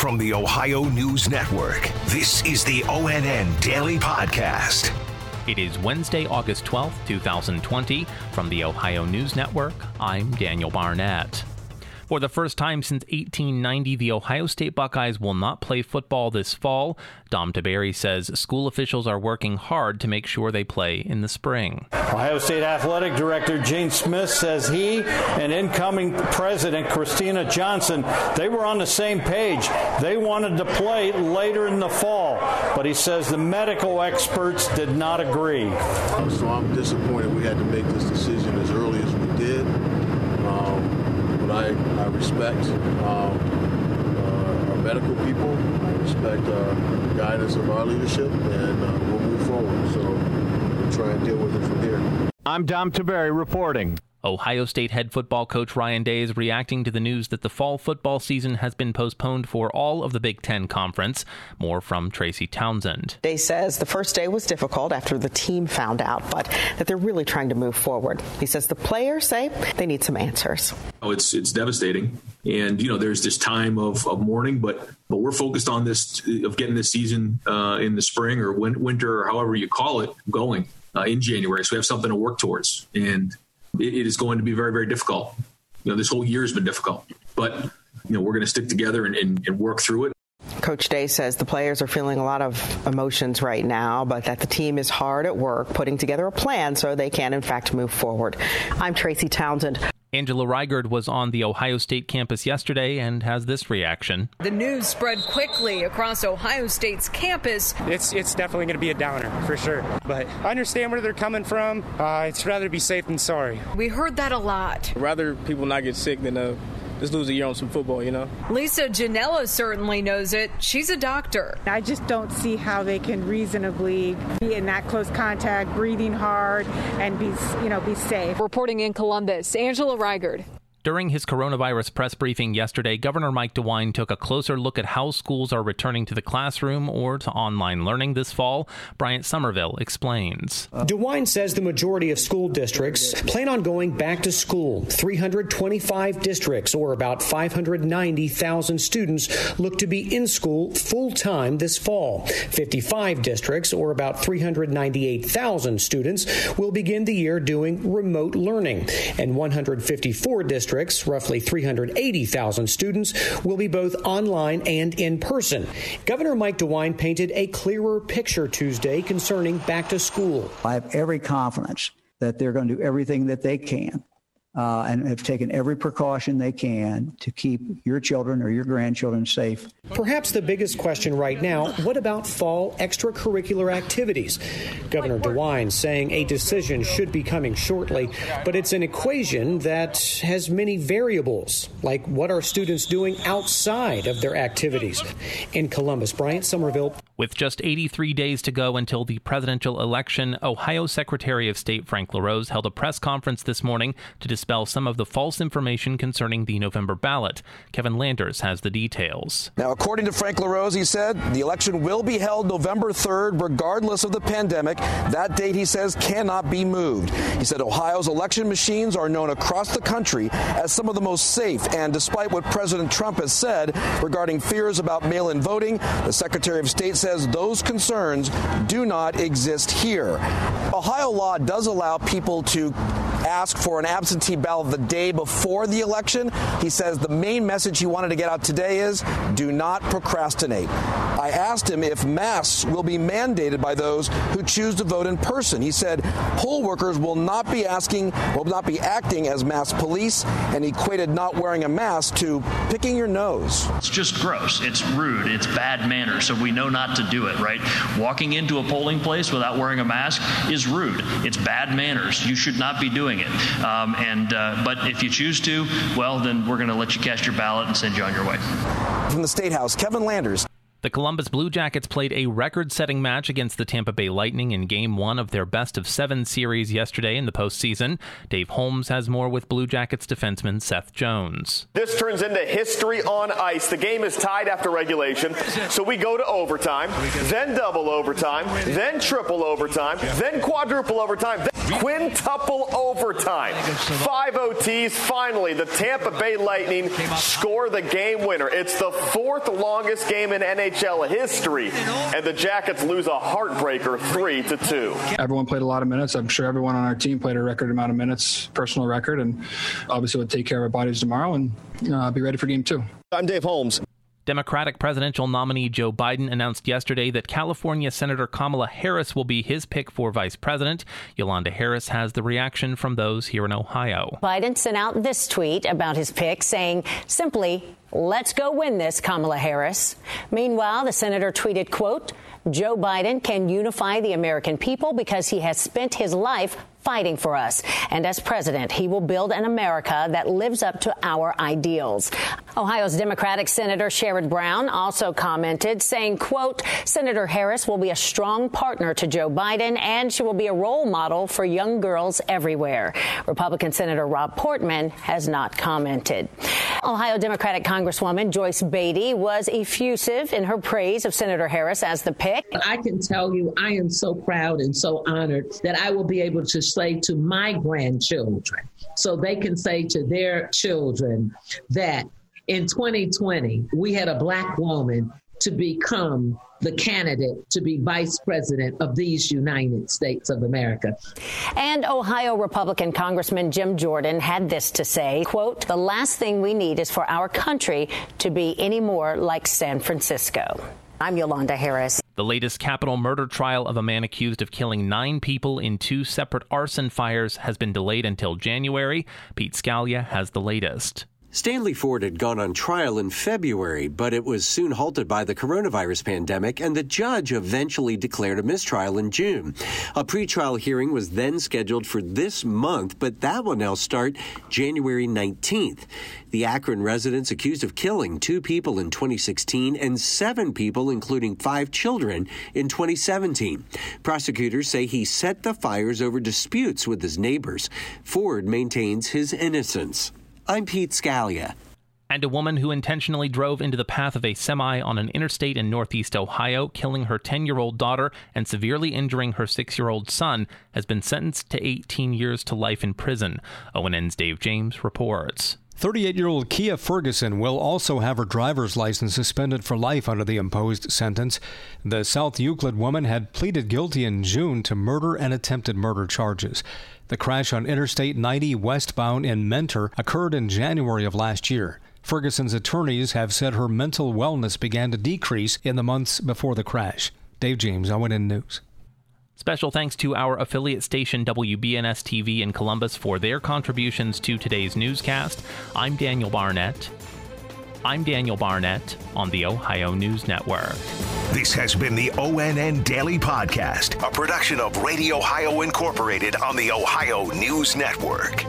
From the Ohio News Network, this is the ONN Daily Podcast. It is Wednesday, August 12th, 2020. From the Ohio News Network, I'm Daniel Barnett. For the first time since 1890, the Ohio State Buckeyes will not play football this fall. Dom Tiberi says school officials are working hard to make sure they play in the spring. Ohio State Athletic Director Gene Smith says he and incoming President Kristina Johnson, they were on the same page. They wanted to play later in the fall, but he says the medical experts did not agree. So I'm disappointed we had to make this decision as early as we did. I, I respect um, uh, our medical people. I respect uh, the guidance of our leadership, and uh, we'll move forward. So we'll try and deal with it from here. I'm Dom Tiberi reporting. Ohio State head football coach Ryan Day is reacting to the news that the fall football season has been postponed for all of the Big Ten Conference. More from Tracy Townsend. Day says the first day was difficult after the team found out, but that they're really trying to move forward. He says the players say they need some answers. Oh, it's it's devastating, and you know there's this time of, of mourning, but but we're focused on this of getting this season uh, in the spring or win- winter or however you call it going uh, in January, so we have something to work towards and it, it is going to be very, very difficult. You know, this whole year has been difficult, but you know, we're going to stick together and, and, and work through it. Coach Day says the players are feeling a lot of emotions right now, but that the team is hard at work putting together a plan so they can, in fact, move forward. I'm Tracy Townsend. Angela Reigard was on the Ohio State campus yesterday and has this reaction. The news spread quickly across Ohio State's campus. It's it's definitely going to be a downer for sure, but I understand where they're coming from. Uh, it's rather be safe than sorry. We heard that a lot. Rather people not get sick than uh, just lose a year on some football, you know? Lisa Janella certainly knows it. She's a doctor. I just don't see how they can reasonably be in that close contact, breathing hard, and be, you know, be safe. Reporting in Columbus, Angela Reigard. During his coronavirus press briefing yesterday, Governor Mike DeWine took a closer look at how schools are returning to the classroom or to online learning this fall. Bryant Somerville explains. DeWine says the majority of school districts plan on going back to school. 325 districts, or about 590,000 students, look to be in school full time this fall. 55 districts, or about 398,000 students, will begin the year doing remote learning. And 154 districts districts, roughly 380,000 students, will be both online and in person. Governor Mike DeWine painted a clearer picture Tuesday concerning back to school. I have every confidence that they're going to do everything that they can uh, and have taken every precaution they can to keep your children or your grandchildren safe. Perhaps the biggest question right now what about fall extracurricular activities? Governor DeWine saying a decision should be coming shortly, but it's an equation that has many variables, like what are students doing outside of their activities? In Columbus, Bryant Somerville. With just 83 days to go until the presidential election, Ohio Secretary of State Frank LaRose held a press conference this morning to dispel some of the false information concerning the November ballot. Kevin Landers has the details. Now, according to Frank LaRose, he said the election will be held November 3rd, regardless of the pandemic. That date, he says, cannot be moved. He said Ohio's election machines are known across the country as some of the most safe. And despite what President Trump has said regarding fears about mail in voting, the Secretary of State says those concerns do not exist here. Ohio law does allow people to ask for an absentee ballot the day before the election. He says the main message he wanted to get out today is do not procrastinate. I asked him if masks will be mandated by those who choose to vote in person. He said poll workers will not be asking, will not be acting as mask police, and equated not wearing a mask to picking your nose. It's just gross. It's rude. It's bad manners. So we know not to do it, right? Walking into a polling place without wearing a mask is rude. It's bad manners. You should not be doing it. Um, and uh, but if you choose to, well, then we're going to let you cast your ballot and send you on your way. From the State House, Kevin Landers. The Columbus Blue Jackets played a record setting match against the Tampa Bay Lightning in game one of their best of seven series yesterday in the postseason. Dave Holmes has more with Blue Jackets defenseman Seth Jones. This turns into history on ice. The game is tied after regulation, so we go to overtime, then double overtime, then triple overtime, then quadruple overtime, then quintuple overtime. Five OTs. Finally, the Tampa Bay Lightning score the game winner. It's the fourth longest game in NHL NHL history, and the Jackets lose a heartbreaker three to two. Everyone played a lot of minutes. I'm sure everyone on our team played a record amount of minutes, personal record, and obviously we'll take care of our bodies tomorrow and uh, be ready for game two. I'm Dave Holmes. Democratic presidential nominee Joe Biden announced yesterday that California Senator Kamala Harris will be his pick for vice president. Yolanda Harris has the reaction from those here in Ohio. Biden sent out this tweet about his pick saying simply, Let's go win this, Kamala Harris. Meanwhile, the senator tweeted, quote, Joe Biden can unify the American people because he has spent his life fighting for us. And as president, he will build an America that lives up to our ideals. Ohio's Democratic Senator Sherrod Brown also commented, saying, quote, Senator Harris will be a strong partner to Joe Biden and she will be a role model for young girls everywhere. Republican Senator Rob Portman has not commented. Ohio Democratic Congresswoman Joyce Beatty was effusive in her praise of Senator Harris as the pick. I can tell you I am so proud and so honored that I will be able to say to my grandchildren so they can say to their children that in 2020 we had a black woman to become the candidate to be vice president of these United States of America. And Ohio Republican Congressman Jim Jordan had this to say, quote, "The last thing we need is for our country to be any more like San Francisco." I'm Yolanda Harris. The latest capital murder trial of a man accused of killing nine people in two separate arson fires has been delayed until January. Pete Scalia has the latest. Stanley Ford had gone on trial in February, but it was soon halted by the coronavirus pandemic, and the judge eventually declared a mistrial in June. A pretrial hearing was then scheduled for this month, but that will now start January 19th. The Akron residents accused of killing two people in 2016 and seven people, including five children, in 2017. Prosecutors say he set the fires over disputes with his neighbors. Ford maintains his innocence. I'm Pete Scalia. And a woman who intentionally drove into the path of a semi on an interstate in northeast Ohio, killing her 10 year old daughter and severely injuring her 6 year old son, has been sentenced to 18 years to life in prison. ONN's Dave James reports. 38 year old Kia Ferguson will also have her driver's license suspended for life under the imposed sentence. The South Euclid woman had pleaded guilty in June to murder and attempted murder charges. The crash on Interstate 90 westbound in Mentor occurred in January of last year. Ferguson's attorneys have said her mental wellness began to decrease in the months before the crash. Dave James, ONN News. Special thanks to our affiliate station WBNS TV in Columbus for their contributions to today's newscast. I'm Daniel Barnett. I'm Daniel Barnett on the Ohio News Network. This has been the ONN Daily Podcast, a production of Radio Ohio Incorporated on the Ohio News Network.